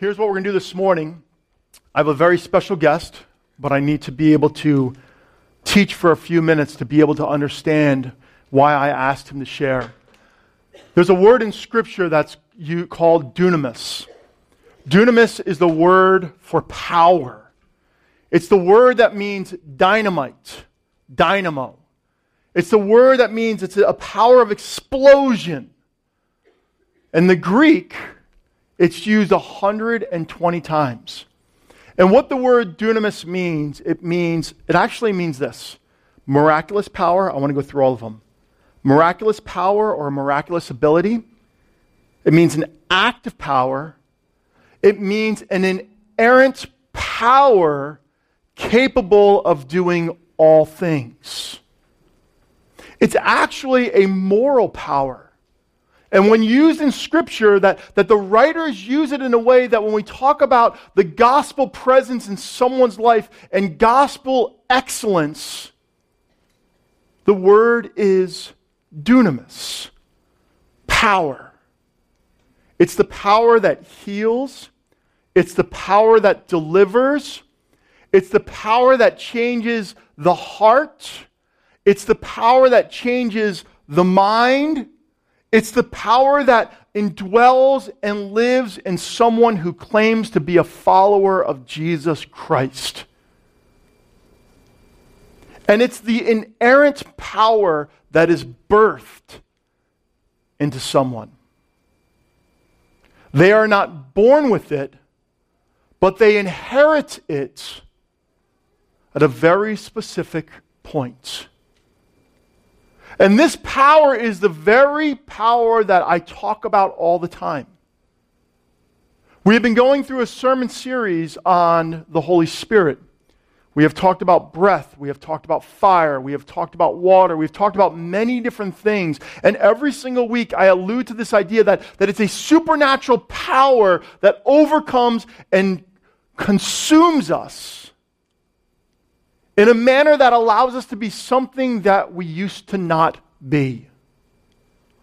Here's what we're going to do this morning. I have a very special guest, but I need to be able to teach for a few minutes to be able to understand why I asked him to share. There's a word in Scripture that's called dunamis. Dunamis is the word for power. It's the word that means dynamite, dynamo. It's the word that means it's a power of explosion. And the Greek, it's used 120 times. And what the word dunamis means, it means, it actually means this miraculous power. I want to go through all of them. Miraculous power or miraculous ability. It means an act of power. It means an inerrant power capable of doing all things. It's actually a moral power. And when used in Scripture, that, that the writers use it in a way that when we talk about the gospel presence in someone's life and gospel excellence, the word is dunamis, power. It's the power that heals, it's the power that delivers, it's the power that changes the heart, it's the power that changes the mind it's the power that indwells and lives in someone who claims to be a follower of Jesus Christ. And it's the inerrant power that is birthed into someone. They are not born with it, but they inherit it at a very specific point. And this power is the very power that I talk about all the time. We have been going through a sermon series on the Holy Spirit. We have talked about breath. We have talked about fire. We have talked about water. We've talked about many different things. And every single week, I allude to this idea that, that it's a supernatural power that overcomes and consumes us in a manner that allows us to be something that we used to not be.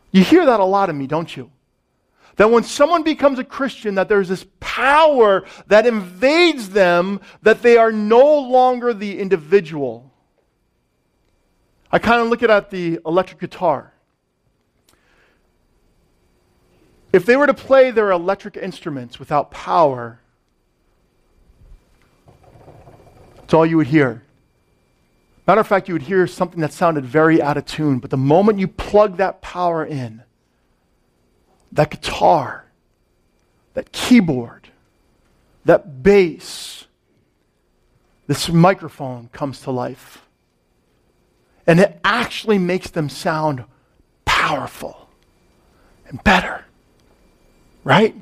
You hear that a lot of me, don't you? That when someone becomes a Christian, that there's this power that invades them, that they are no longer the individual. I kind of look at the electric guitar. If they were to play their electric instruments without power, it's all you would hear. Matter of fact, you would hear something that sounded very out of tune, but the moment you plug that power in, that guitar, that keyboard, that bass, this microphone comes to life. And it actually makes them sound powerful and better. Right?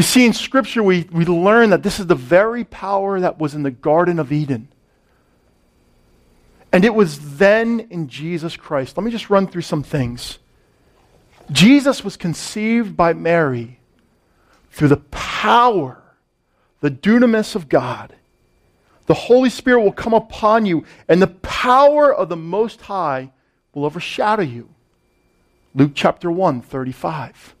You see, in Scripture, we, we learn that this is the very power that was in the Garden of Eden. And it was then in Jesus Christ. Let me just run through some things. Jesus was conceived by Mary through the power, the dunamis of God. The Holy Spirit will come upon you, and the power of the Most High will overshadow you. Luke chapter 1, 35.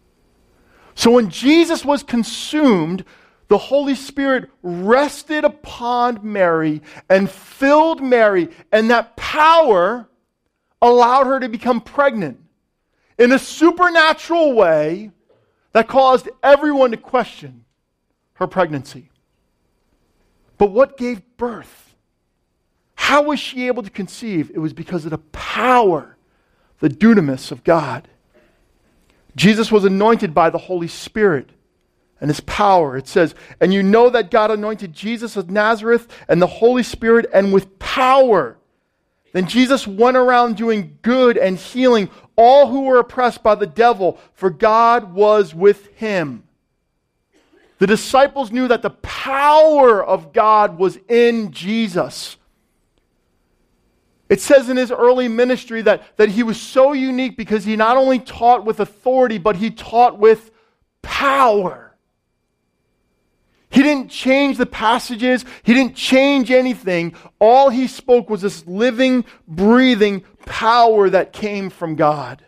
So when Jesus was consumed, the Holy Spirit rested upon Mary and filled Mary, and that power allowed her to become pregnant in a supernatural way that caused everyone to question her pregnancy. But what gave birth? How was she able to conceive? It was because of the power, the dunamis of God. Jesus was anointed by the Holy Spirit and his power. It says, And you know that God anointed Jesus of Nazareth and the Holy Spirit and with power. Then Jesus went around doing good and healing all who were oppressed by the devil, for God was with him. The disciples knew that the power of God was in Jesus. It says in his early ministry that, that he was so unique because he not only taught with authority, but he taught with power. He didn't change the passages, he didn't change anything. All he spoke was this living, breathing power that came from God.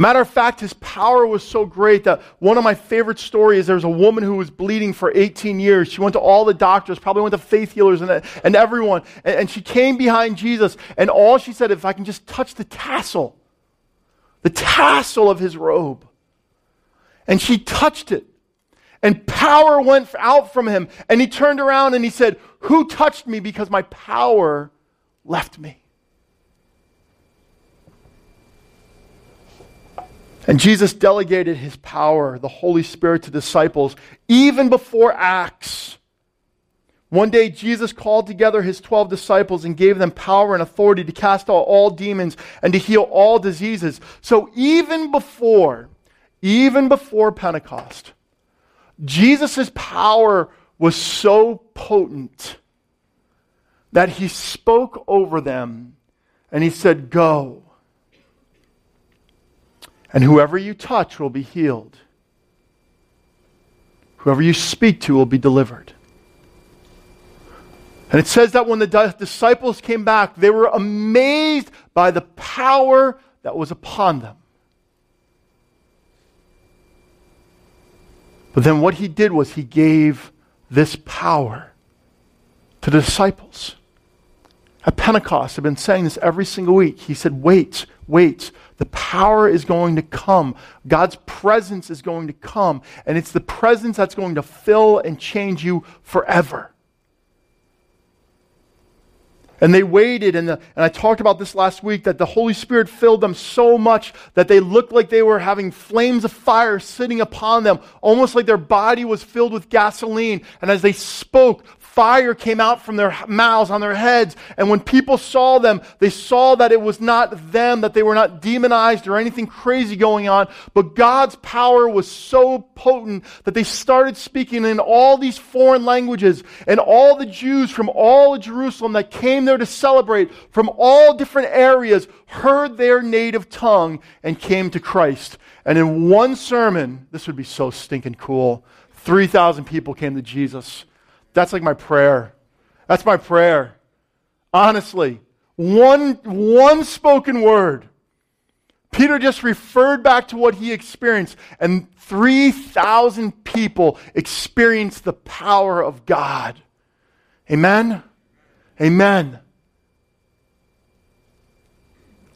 Matter of fact, his power was so great that one of my favorite stories is there's a woman who was bleeding for 18 years. She went to all the doctors, probably went to faith healers and, and everyone. And, and she came behind Jesus, and all she said, if I can just touch the tassel, the tassel of his robe. And she touched it. And power went out from him. And he turned around and he said, Who touched me? Because my power left me. And Jesus delegated his power, the Holy Spirit, to disciples even before Acts. One day, Jesus called together his 12 disciples and gave them power and authority to cast out all demons and to heal all diseases. So, even before, even before Pentecost, Jesus' power was so potent that he spoke over them and he said, Go and whoever you touch will be healed. Whoever you speak to will be delivered. And it says that when the disciples came back, they were amazed by the power that was upon them. But then what he did was he gave this power to the disciples. At Pentecost, I've been saying this every single week. He said, Wait, wait. The power is going to come. God's presence is going to come. And it's the presence that's going to fill and change you forever. And they waited, and, the, and I talked about this last week that the Holy Spirit filled them so much that they looked like they were having flames of fire sitting upon them, almost like their body was filled with gasoline. And as they spoke, fire came out from their mouths on their heads. And when people saw them, they saw that it was not them, that they were not demonized or anything crazy going on. But God's power was so potent that they started speaking in all these foreign languages. And all the Jews from all of Jerusalem that came there to celebrate from all different areas heard their native tongue and came to Christ. And in one sermon, this would be so stinking cool. 3,000 people came to Jesus. That's like my prayer. That's my prayer. Honestly, one, one spoken word. Peter just referred back to what he experienced, and 3,000 people experienced the power of God. Amen? Amen.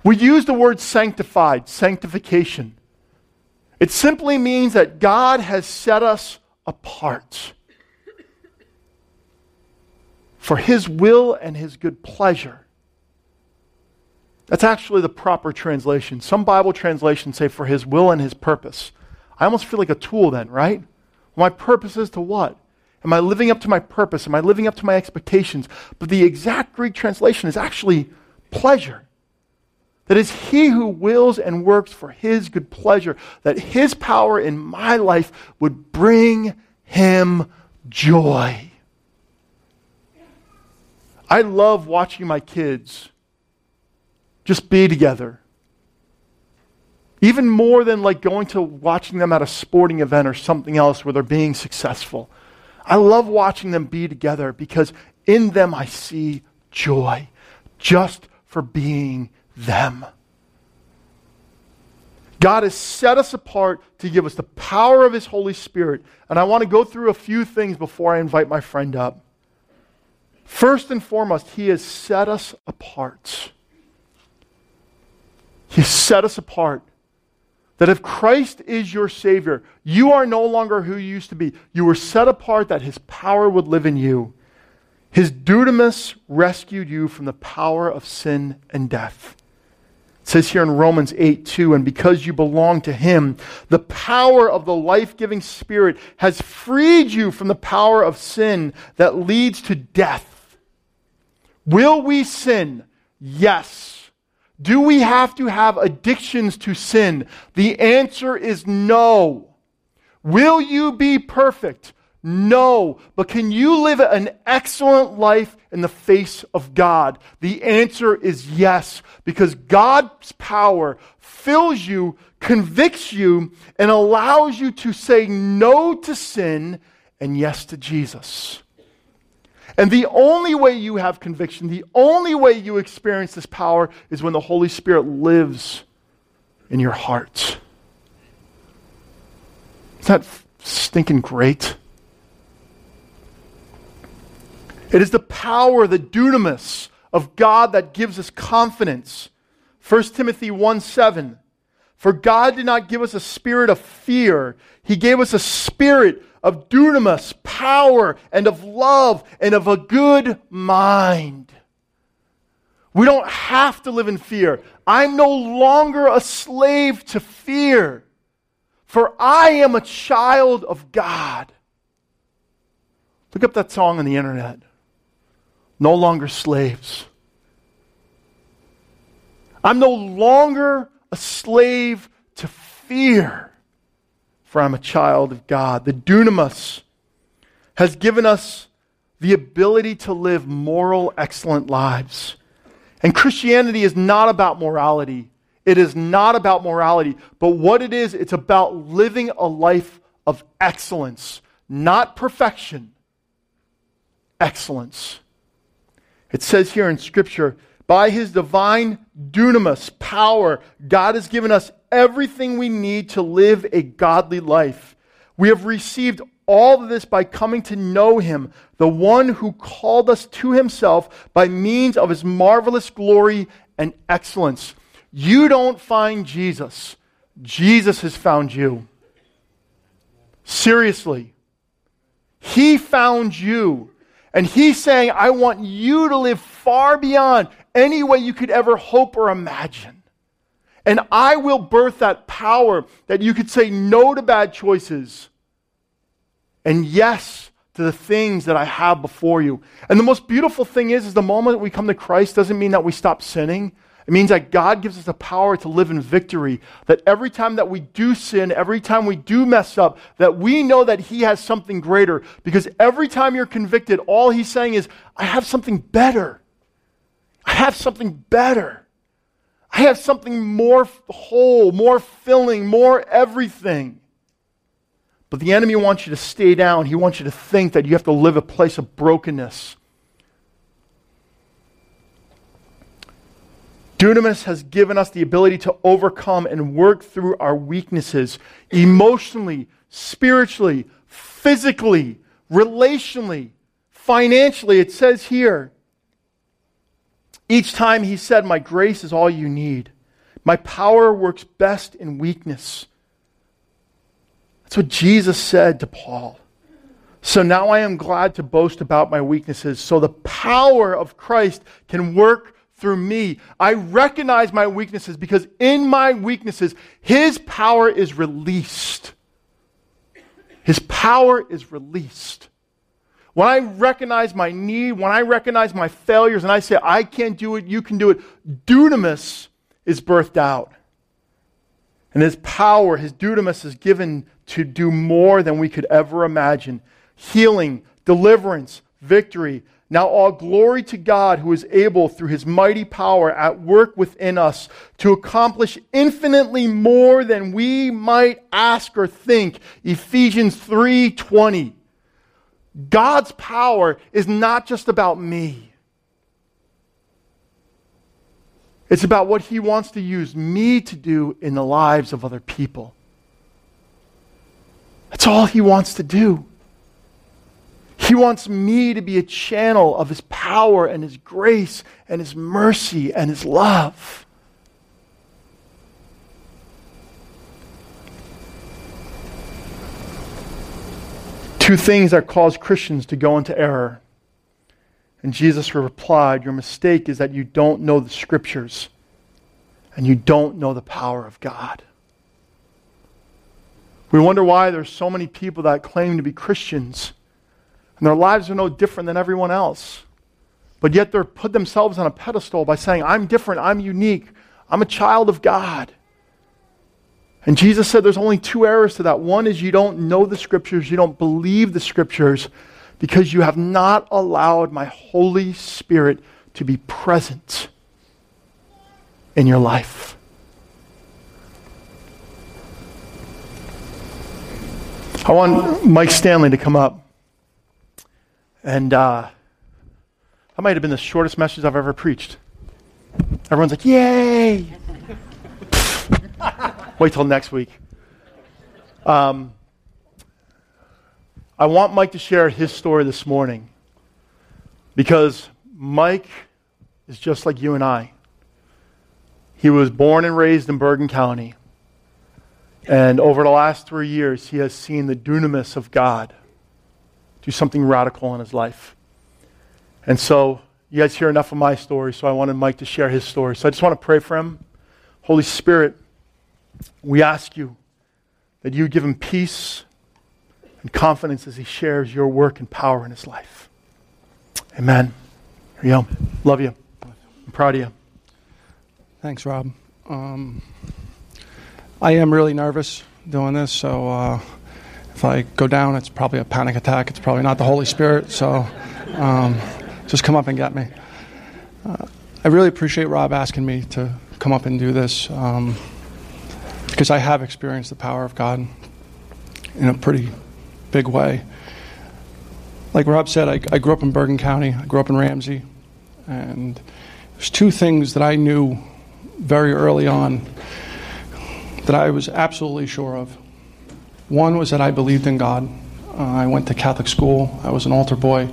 We use the word sanctified, sanctification. It simply means that God has set us apart for his will and his good pleasure. That's actually the proper translation. Some Bible translations say for his will and his purpose. I almost feel like a tool then, right? My purpose is to what? Am I living up to my purpose? Am I living up to my expectations? But the exact Greek translation is actually pleasure. That is he who wills and works for his good pleasure, that his power in my life would bring him joy. I love watching my kids just be together. Even more than like going to watching them at a sporting event or something else where they're being successful. I love watching them be together because in them I see joy just for being them. God has set us apart to give us the power of His Holy Spirit. And I want to go through a few things before I invite my friend up. First and foremost, He has set us apart. He has set us apart. That if Christ is your Savior, you are no longer who you used to be. You were set apart that His power would live in you. His dunamis rescued you from the power of sin and death. It says here in Romans 8 2, and because you belong to Him, the power of the life giving Spirit has freed you from the power of sin that leads to death. Will we sin? Yes. Do we have to have addictions to sin? The answer is no. Will you be perfect? No. But can you live an excellent life in the face of God? The answer is yes, because God's power fills you, convicts you, and allows you to say no to sin and yes to Jesus. And the only way you have conviction, the only way you experience this power is when the Holy Spirit lives in your hearts. Is that stinking great? It is the power, the dunamis of God that gives us confidence. 1 Timothy 1 7. For God did not give us a spirit of fear, He gave us a spirit of dunamis, power, and of love, and of a good mind. We don't have to live in fear. I'm no longer a slave to fear, for I am a child of God. Look up that song on the internet no longer slaves. I'm no longer a slave to fear, for I'm a child of God. The dunamis has given us the ability to live moral, excellent lives. And Christianity is not about morality. It is not about morality. But what it is, it's about living a life of excellence, not perfection, excellence. It says here in Scripture, by his divine dunamis, power, God has given us everything we need to live a godly life. We have received all of this by coming to know him, the one who called us to himself by means of his marvelous glory and excellence. You don't find Jesus, Jesus has found you. Seriously. He found you. And he's saying, I want you to live far beyond any way you could ever hope or imagine. And I will birth that power that you could say no to bad choices and yes to the things that I have before you. And the most beautiful thing is, is the moment we come to Christ doesn't mean that we stop sinning. It means that God gives us the power to live in victory. That every time that we do sin, every time we do mess up, that we know that He has something greater. Because every time you're convicted, all He's saying is, I have something better. I have something better. I have something more whole, more filling, more everything. But the enemy wants you to stay down. He wants you to think that you have to live a place of brokenness Dunamis has given us the ability to overcome and work through our weaknesses emotionally, spiritually, physically, relationally, financially. It says here, each time he said, My grace is all you need. My power works best in weakness. That's what Jesus said to Paul. So now I am glad to boast about my weaknesses, so the power of Christ can work through me. I recognize my weaknesses because in my weaknesses, His power is released. His power is released. When I recognize my need, when I recognize my failures, and I say, I can't do it, you can do it, dunamis is birthed out. And his power, his dunamis, is given to do more than we could ever imagine healing, deliverance, victory, now, all glory to God who is able, through his mighty power at work within us, to accomplish infinitely more than we might ask or think. Ephesians 3:20. God's power is not just about me. It's about what he wants to use me to do in the lives of other people. That's all he wants to do. He wants me to be a channel of His power and His grace and His mercy and His love. Two things that cause Christians to go into error. And Jesus replied, Your mistake is that you don't know the scriptures and you don't know the power of God. We wonder why there's so many people that claim to be Christians and their lives are no different than everyone else. But yet they're put themselves on a pedestal by saying, I'm different, I'm unique, I'm a child of God. And Jesus said there's only two errors to that. One is you don't know the scriptures, you don't believe the scriptures because you have not allowed my Holy Spirit to be present in your life. I want Mike Stanley to come up. And uh, that might have been the shortest message I've ever preached. Everyone's like, yay! Wait till next week. Um, I want Mike to share his story this morning because Mike is just like you and I. He was born and raised in Bergen County. And over the last three years, he has seen the dunamis of God do something radical in his life. And so, you guys hear enough of my story, so I wanted Mike to share his story. So I just want to pray for him. Holy Spirit, we ask you that you give him peace and confidence as he shares your work and power in his life. Amen. Here you go. Love you. I'm proud of you. Thanks, Rob. Um, I am really nervous doing this, so uh, if I go down, it's probably a panic attack. It's probably not the Holy Spirit, so um, just come up and get me. Uh, I really appreciate Rob asking me to come up and do this um, because I have experienced the power of God in a pretty big way. Like Rob said, I, I grew up in Bergen County, I grew up in Ramsey, and there's two things that I knew very early on that I was absolutely sure of. One was that I believed in God. Uh, I went to Catholic school, I was an altar boy.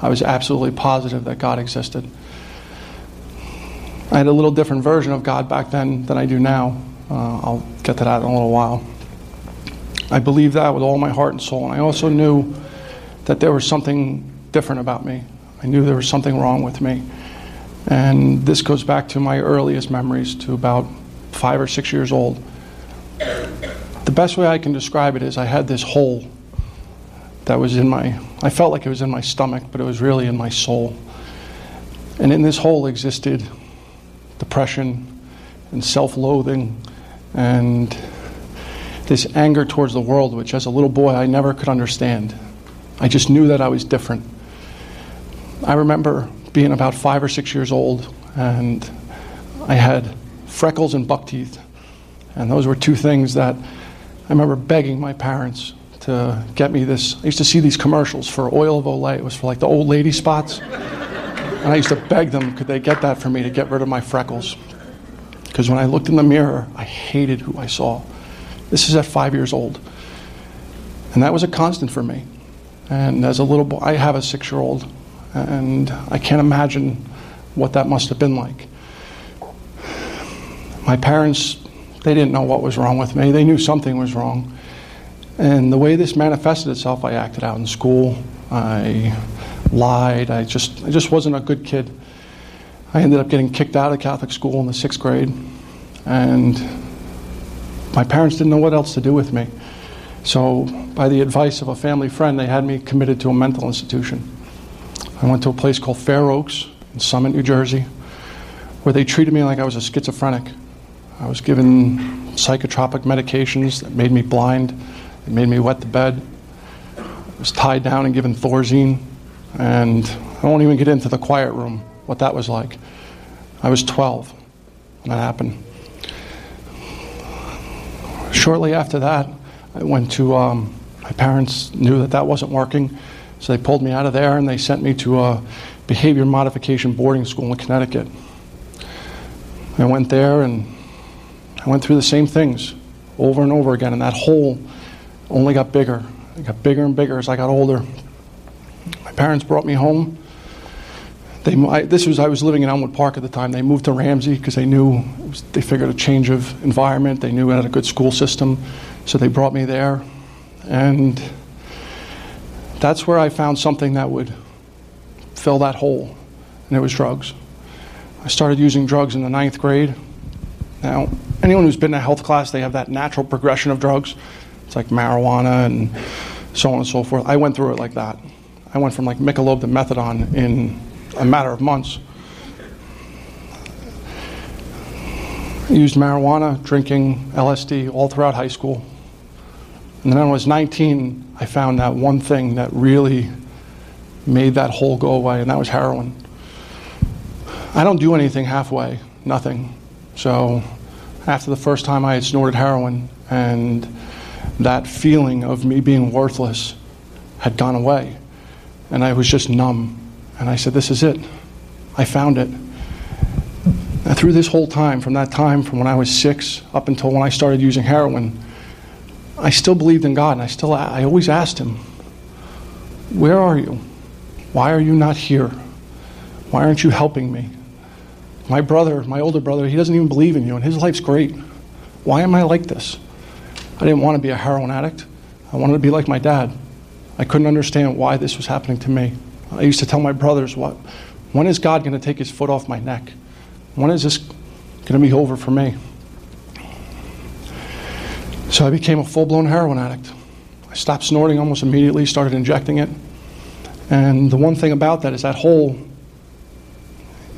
I was absolutely positive that God existed. I had a little different version of God back then than I do now. Uh, I'll get to that in a little while. I believed that with all my heart and soul. And I also knew that there was something different about me. I knew there was something wrong with me. And this goes back to my earliest memories, to about five or six years old. The best way I can describe it is I had this hole that was in my, I felt like it was in my stomach, but it was really in my soul. And in this hole existed depression and self loathing and this anger towards the world, which as a little boy I never could understand. I just knew that I was different. I remember being about five or six years old, and I had freckles and buck teeth. And those were two things that I remember begging my parents to get me this. I used to see these commercials for oil of Olay. It was for like the old lady spots. And I used to beg them, could they get that for me to get rid of my freckles? Because when I looked in the mirror, I hated who I saw. This is at five years old. And that was a constant for me. And as a little boy, I have a six year old, and I can't imagine what that must have been like. My parents, they didn't know what was wrong with me, they knew something was wrong. And the way this manifested itself, I acted out in school. I lied. I just, I just wasn't a good kid. I ended up getting kicked out of Catholic school in the sixth grade. And my parents didn't know what else to do with me. So, by the advice of a family friend, they had me committed to a mental institution. I went to a place called Fair Oaks in Summit, New Jersey, where they treated me like I was a schizophrenic. I was given psychotropic medications that made me blind, it made me wet the bed. I was tied down and given Thorazine, and I won't even get into the quiet room, what that was like. I was 12 when that happened. Shortly after that, I went to, um, my parents knew that that wasn't working, so they pulled me out of there and they sent me to a behavior modification boarding school in Connecticut. I went there and I went through the same things over and over again, and that hole only got bigger. It got bigger and bigger as I got older. My parents brought me home. They, I, this was I was living in Elmwood Park at the time. They moved to Ramsey because they knew was, they figured a change of environment. They knew it had a good school system, so they brought me there, and that's where I found something that would fill that hole, and it was drugs. I started using drugs in the ninth grade. Now, anyone who's been a health class, they have that natural progression of drugs. It's like marijuana and so on and so forth. I went through it like that. I went from like Michelob to methadone in a matter of months. Used marijuana, drinking, LSD all throughout high school. And then when I was 19, I found that one thing that really made that hole go away, and that was heroin. I don't do anything halfway, nothing. So after the first time I had snorted heroin, and that feeling of me being worthless had gone away, and I was just numb. And I said, This is it. I found it. Now, through this whole time, from that time, from when I was six up until when I started using heroin, I still believed in God, and I still, I always asked Him, "Where are you? Why are you not here? Why aren't you helping me?" My brother, my older brother, he doesn't even believe in you, and his life's great. Why am I like this? I didn't want to be a heroin addict. I wanted to be like my dad. I couldn't understand why this was happening to me. I used to tell my brothers, "What? When is God going to take His foot off my neck? When is this going to be over for me?" So I became a full-blown heroin addict. I stopped snorting almost immediately, started injecting it. And the one thing about that is that hole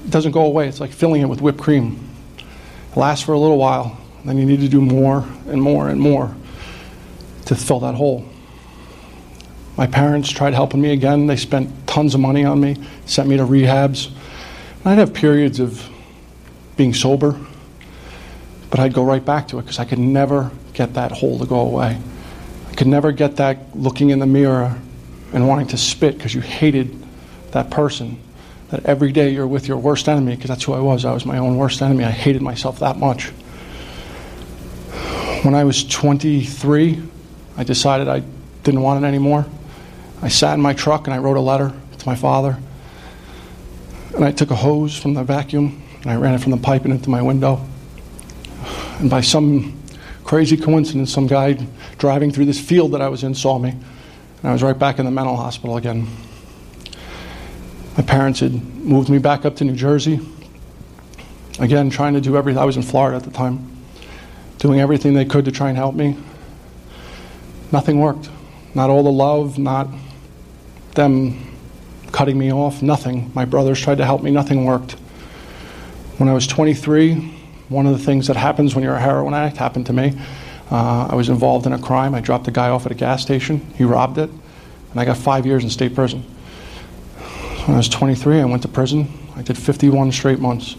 doesn't go away. It's like filling it with whipped cream. It lasts for a little while, then you need to do more and more and more to fill that hole. My parents tried helping me again. They spent tons of money on me, sent me to rehabs. And I'd have periods of being sober, but I'd go right back to it because I could never get that hole to go away. I could never get that looking in the mirror and wanting to spit because you hated that person. That every day you're with your worst enemy, because that's who I was. I was my own worst enemy. I hated myself that much. When I was 23, I decided I didn't want it anymore. I sat in my truck and I wrote a letter to my father. And I took a hose from the vacuum and I ran it from the pipe and into my window. And by some crazy coincidence, some guy driving through this field that I was in saw me. And I was right back in the mental hospital again. My parents had moved me back up to New Jersey. Again, trying to do everything. I was in Florida at the time. Doing everything they could to try and help me. Nothing worked. Not all the love, not them cutting me off, nothing. My brothers tried to help me, nothing worked. When I was 23, one of the things that happens when you're a heroin addict happened to me. Uh, I was involved in a crime. I dropped a guy off at a gas station. He robbed it, and I got five years in state prison. When I was 23, I went to prison. I did 51 straight months.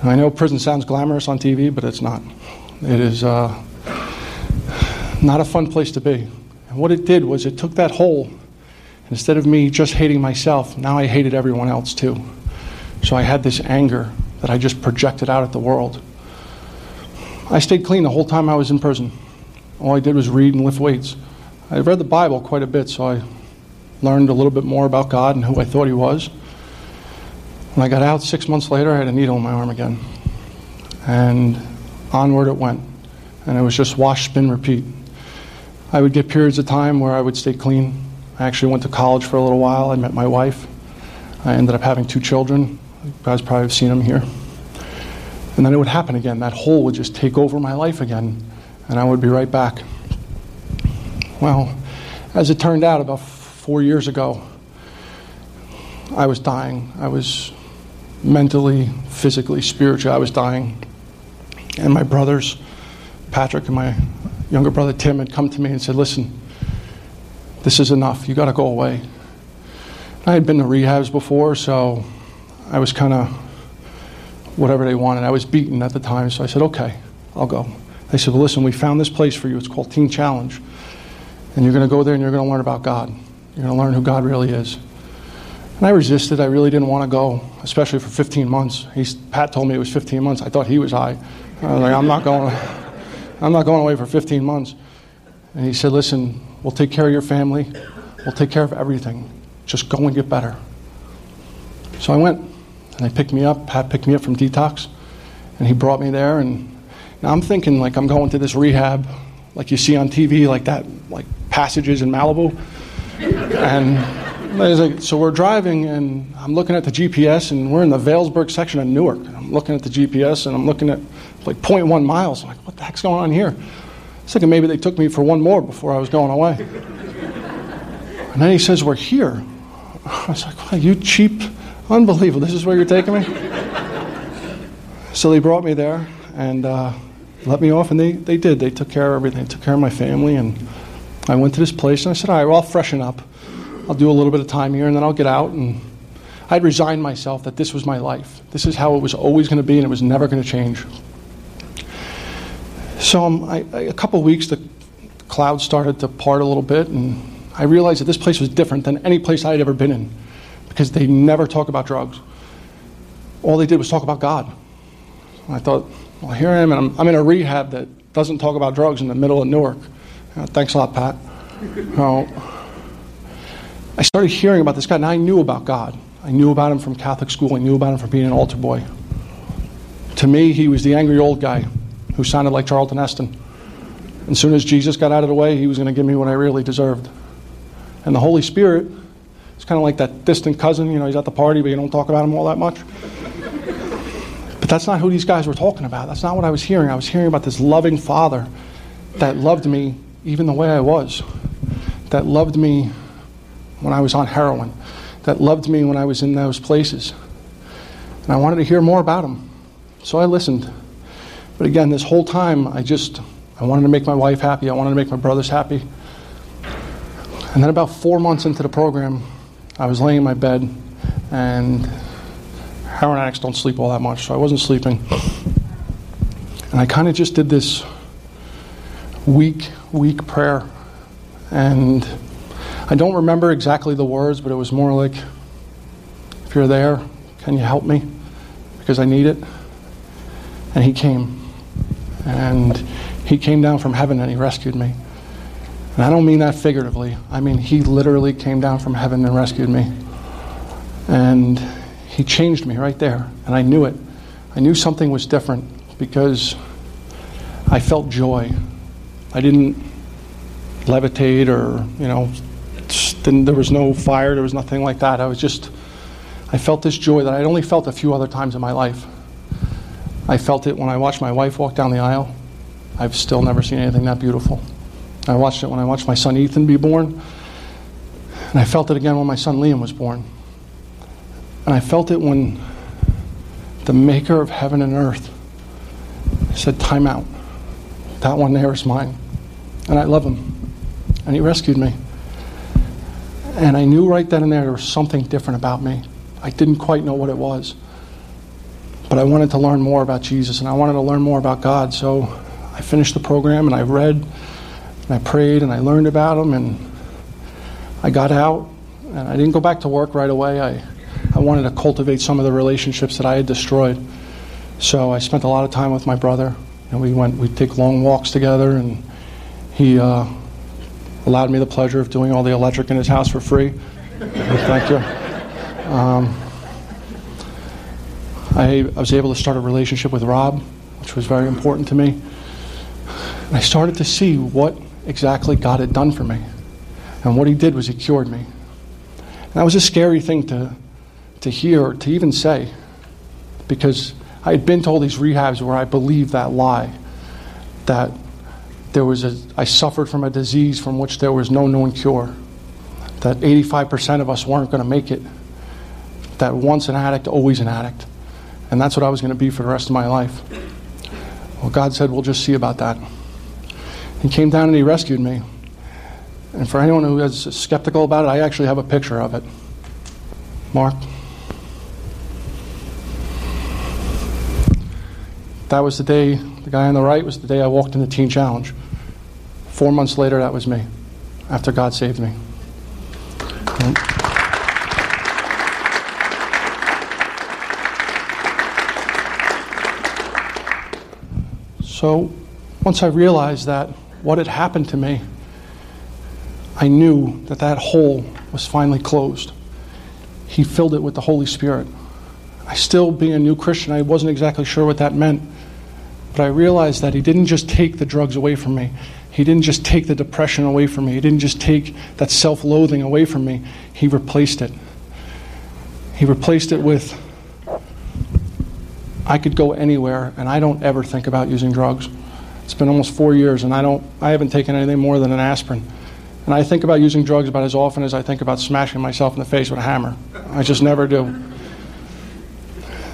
And I know prison sounds glamorous on TV, but it's not. It is uh, not a fun place to be. And what it did was it took that hole. Instead of me just hating myself, now I hated everyone else too. So I had this anger that I just projected out at the world. I stayed clean the whole time I was in prison. All I did was read and lift weights. I read the Bible quite a bit, so I learned a little bit more about God and who I thought He was. When I got out six months later, I had a needle in my arm again. And onward it went. And it was just wash, spin, repeat. I would get periods of time where I would stay clean. I actually went to college for a little while. I met my wife. I ended up having two children. You guys probably have seen them here. And then it would happen again. That hole would just take over my life again, and I would be right back. Well, as it turned out, about four years ago, I was dying. I was mentally, physically, spiritually, I was dying. And my brothers, Patrick and my younger brother Tim had come to me and said, Listen, this is enough. You got to go away. I had been to rehabs before, so I was kind of whatever they wanted. I was beaten at the time, so I said, Okay, I'll go. They said, Well, listen, we found this place for you. It's called Teen Challenge. And you're going to go there and you're going to learn about God. You're going to learn who God really is. And I resisted. I really didn't want to go, especially for 15 months. Pat told me it was 15 months. I thought he was high. I was like, I'm not going. I'm not going away for 15 months. And he said, Listen, we'll take care of your family, we'll take care of everything. Just go and get better. So I went, and they picked me up. Pat picked me up from detox, and he brought me there. And I'm thinking, like, I'm going to this rehab, like you see on TV, like that, like passages in Malibu. and like, so we're driving, and I'm looking at the GPS, and we're in the Vailsburg section of Newark. I'm looking at the GPS, and I'm looking at like 0.1 miles. I'm like, what the heck's going on here? Was thinking maybe they took me for one more before I was going away. and then he says, We're here. I was like, wow, you cheap, unbelievable. This is where you're taking me? so they brought me there and uh, let me off, and they, they did. They took care of everything, they took care of my family. And I went to this place and I said, All right, well, I'll freshen up. I'll do a little bit of time here and then I'll get out. And I'd resigned myself that this was my life. This is how it was always going to be and it was never going to change. So um, I, I, a couple of weeks, the clouds started to part a little bit, and I realized that this place was different than any place I had ever been in because they never talk about drugs. All they did was talk about God. I thought, well, here I am, and I'm, I'm in a rehab that doesn't talk about drugs in the middle of Newark. Uh, thanks a lot, Pat. Well, I started hearing about this guy, and I knew about God. I knew about him from Catholic school. I knew about him from being an altar boy. To me, he was the angry old guy who sounded like Charlton Heston. And as soon as Jesus got out of the way, he was going to give me what I really deserved. And the Holy Spirit is kind of like that distant cousin. You know, he's at the party, but you don't talk about him all that much. But that's not who these guys were talking about. That's not what I was hearing. I was hearing about this loving Father that loved me even the way I was, that loved me when I was on heroin, that loved me when I was in those places. And I wanted to hear more about him. So I listened. But again, this whole time, I just, I wanted to make my wife happy. I wanted to make my brothers happy. And then about four months into the program, I was laying in my bed, and heroin addicts don't sleep all that much, so I wasn't sleeping. And I kind of just did this weak, weak prayer. And I don't remember exactly the words, but it was more like, if you're there, can you help me? Because I need it. And he came. And he came down from heaven and he rescued me. And I don't mean that figuratively. I mean, he literally came down from heaven and rescued me. And he changed me right there. And I knew it. I knew something was different because I felt joy. I didn't levitate or, you know, there was no fire, there was nothing like that. I was just, I felt this joy that I'd only felt a few other times in my life. I felt it when I watched my wife walk down the aisle. I've still never seen anything that beautiful. I watched it when I watched my son Ethan be born. And I felt it again when my son Liam was born. And I felt it when the maker of heaven and earth said, Time out. That one there is mine. And I love him. And he rescued me. And I knew right then and there there was something different about me. I didn't quite know what it was. But I wanted to learn more about Jesus and I wanted to learn more about God. So I finished the program and I read and I prayed and I learned about him and I got out and I didn't go back to work right away. I, I wanted to cultivate some of the relationships that I had destroyed. So I spent a lot of time with my brother and we went, we'd take long walks together and he uh, allowed me the pleasure of doing all the electric in his house for free. Thank you. Um, I, I was able to start a relationship with Rob, which was very important to me. And I started to see what exactly God had done for me. And what he did was he cured me. And that was a scary thing to, to hear, to even say, because I had been to all these rehabs where I believed that lie that there was a, I suffered from a disease from which there was no known cure, that 85% of us weren't going to make it, that once an addict, always an addict. And that's what I was going to be for the rest of my life. Well, God said, We'll just see about that. He came down and He rescued me. And for anyone who is skeptical about it, I actually have a picture of it. Mark. That was the day, the guy on the right was the day I walked in the Teen Challenge. Four months later, that was me, after God saved me. So, once I realized that what had happened to me, I knew that that hole was finally closed. He filled it with the Holy Spirit. I still, being a new Christian, I wasn't exactly sure what that meant. But I realized that He didn't just take the drugs away from me, he didn't just take the depression away from me. He didn't just take that self loathing away from me. He replaced it. He replaced it with I could go anywhere and I don't ever think about using drugs. It's been almost four years and I don't I haven't taken anything more than an aspirin. And I think about using drugs about as often as I think about smashing myself in the face with a hammer. I just never do.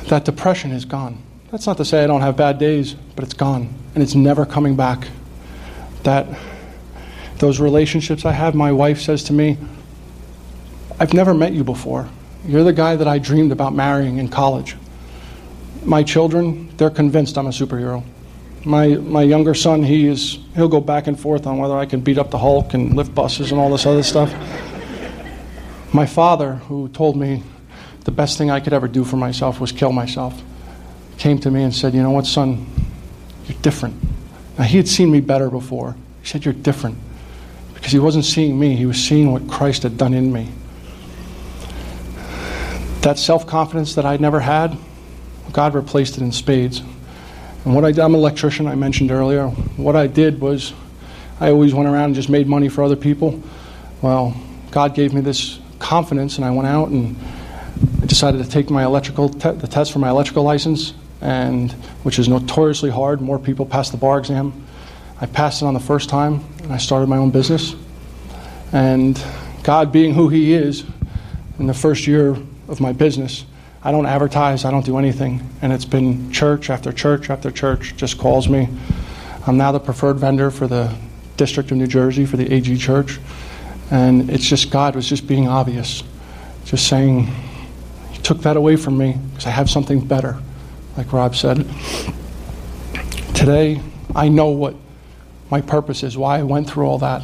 That depression is gone. That's not to say I don't have bad days, but it's gone. And it's never coming back that those relationships I have, my wife says to me, I've never met you before. You're the guy that I dreamed about marrying in college. My children, they're convinced I'm a superhero. My, my younger son, he is, he'll go back and forth on whether I can beat up the Hulk and lift buses and all this other stuff. My father, who told me the best thing I could ever do for myself was kill myself, came to me and said, You know what, son? You're different. Now, he had seen me better before. He said, You're different. Because he wasn't seeing me, he was seeing what Christ had done in me. That self confidence that I'd never had, God replaced it in spades. And what I did, I'm an electrician, I mentioned earlier. What I did was, I always went around and just made money for other people. Well, God gave me this confidence, and I went out and I decided to take my electrical te- the test for my electrical license, and which is notoriously hard. More people pass the bar exam. I passed it on the first time, and I started my own business. And God, being who He is, in the first year of my business, I don't advertise, I don't do anything. And it's been church after church after church just calls me. I'm now the preferred vendor for the District of New Jersey for the AG Church. And it's just God was just being obvious, just saying, He took that away from me because I have something better, like Rob said. Today, I know what my purpose is, why I went through all that.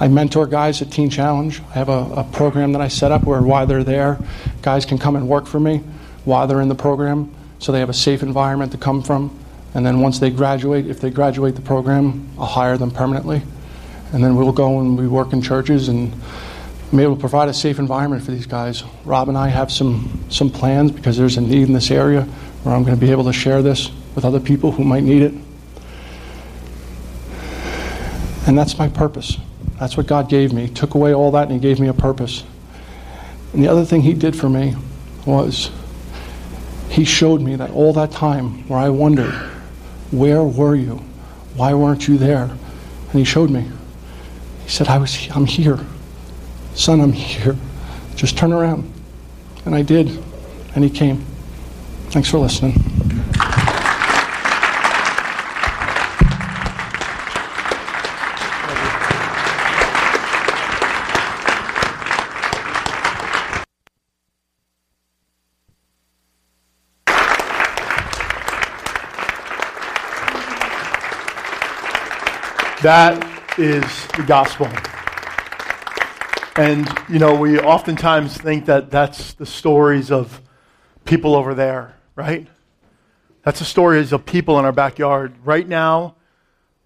I mentor guys at Teen Challenge. I have a, a, program that I set up where while they're there, guys can come and work for me while they're in the program so they have a safe environment to come from. And then once they graduate, if they graduate the program, I'll hire them permanently. And then we'll go and we work in churches and be able to provide a safe environment for these guys. Rob and I have some, some plans because there's a need in this area where I'm going to be able to share this with other people who might need it. And that's my purpose. That's what God gave me. He took away all that and He gave me a purpose. And the other thing He did for me was He showed me that all that time where I wondered, where were you? Why weren't you there? And He showed me. He said, I was, I'm here. Son, I'm here. Just turn around. And I did. And He came. Thanks for listening. That is the gospel. And, you know, we oftentimes think that that's the stories of people over there, right? That's the stories of people in our backyard. Right now,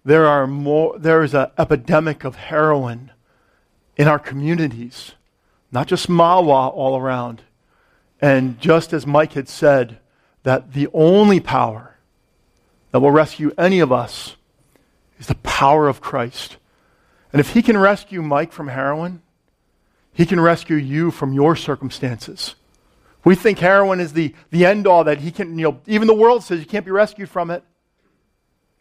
there are more there is an epidemic of heroin in our communities, not just Mahwah all around. And just as Mike had said, that the only power that will rescue any of us is the power of Christ. And if he can rescue Mike from heroin, he can rescue you from your circumstances. We think heroin is the, the end all that he can, you know, even the world says you can't be rescued from it.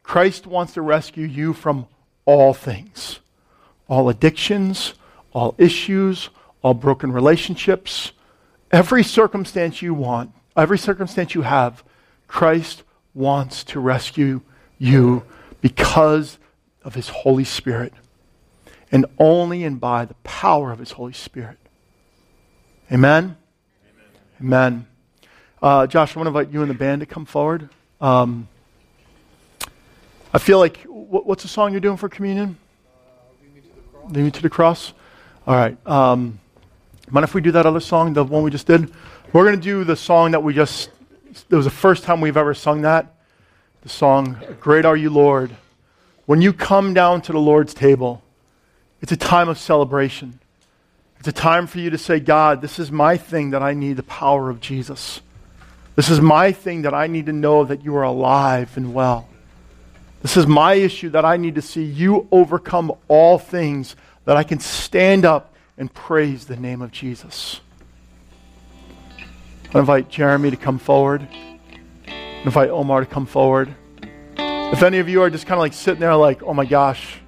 Christ wants to rescue you from all things all addictions, all issues, all broken relationships, every circumstance you want, every circumstance you have, Christ wants to rescue you because of his Holy Spirit. And only and by the power of his Holy Spirit. Amen? Amen. Amen. Uh, Josh, I want to invite you and the band to come forward. Um, I feel like, what, what's the song you're doing for communion? Uh, Lead me to the cross. All right. Um, mind if we do that other song, the one we just did? We're going to do the song that we just, it was the first time we've ever sung that the song, Great Are You, Lord. When you come down to the Lord's table, it's a time of celebration. It's a time for you to say, God, this is my thing that I need the power of Jesus. This is my thing that I need to know that you are alive and well. This is my issue that I need to see you overcome all things, that I can stand up and praise the name of Jesus. I invite Jeremy to come forward invite Omar to come forward. If any of you are just kind of like sitting there, like, oh my gosh,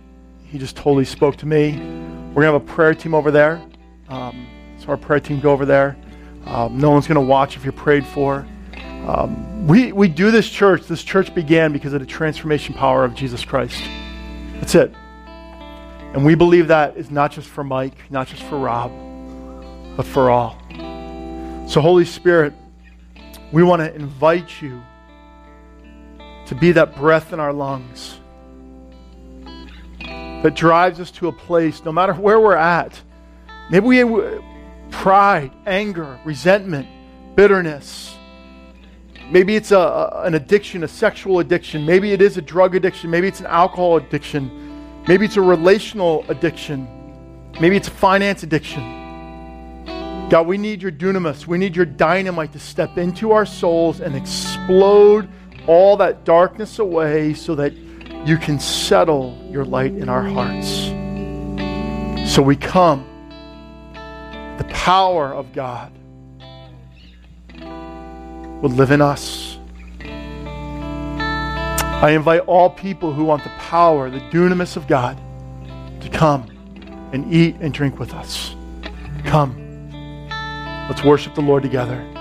he just totally spoke to me, we're going to have a prayer team over there. Um, so our prayer team go over there. Um, no one's going to watch if you're prayed for. Um, we, we do this church. This church began because of the transformation power of Jesus Christ. That's it. And we believe that is not just for Mike, not just for Rob, but for all. So, Holy Spirit, we want to invite you to be that breath in our lungs that drives us to a place, no matter where we're at. Maybe we have pride, anger, resentment, bitterness. Maybe it's a, an addiction, a sexual addiction. Maybe it is a drug addiction. Maybe it's an alcohol addiction. Maybe it's a relational addiction. Maybe it's a finance addiction. God, we need your dunamis. We need your dynamite to step into our souls and explode all that darkness away so that you can settle your light in our hearts. So we come, the power of God will live in us. I invite all people who want the power, the dunamis of God, to come and eat and drink with us. Come. Let's worship the Lord together.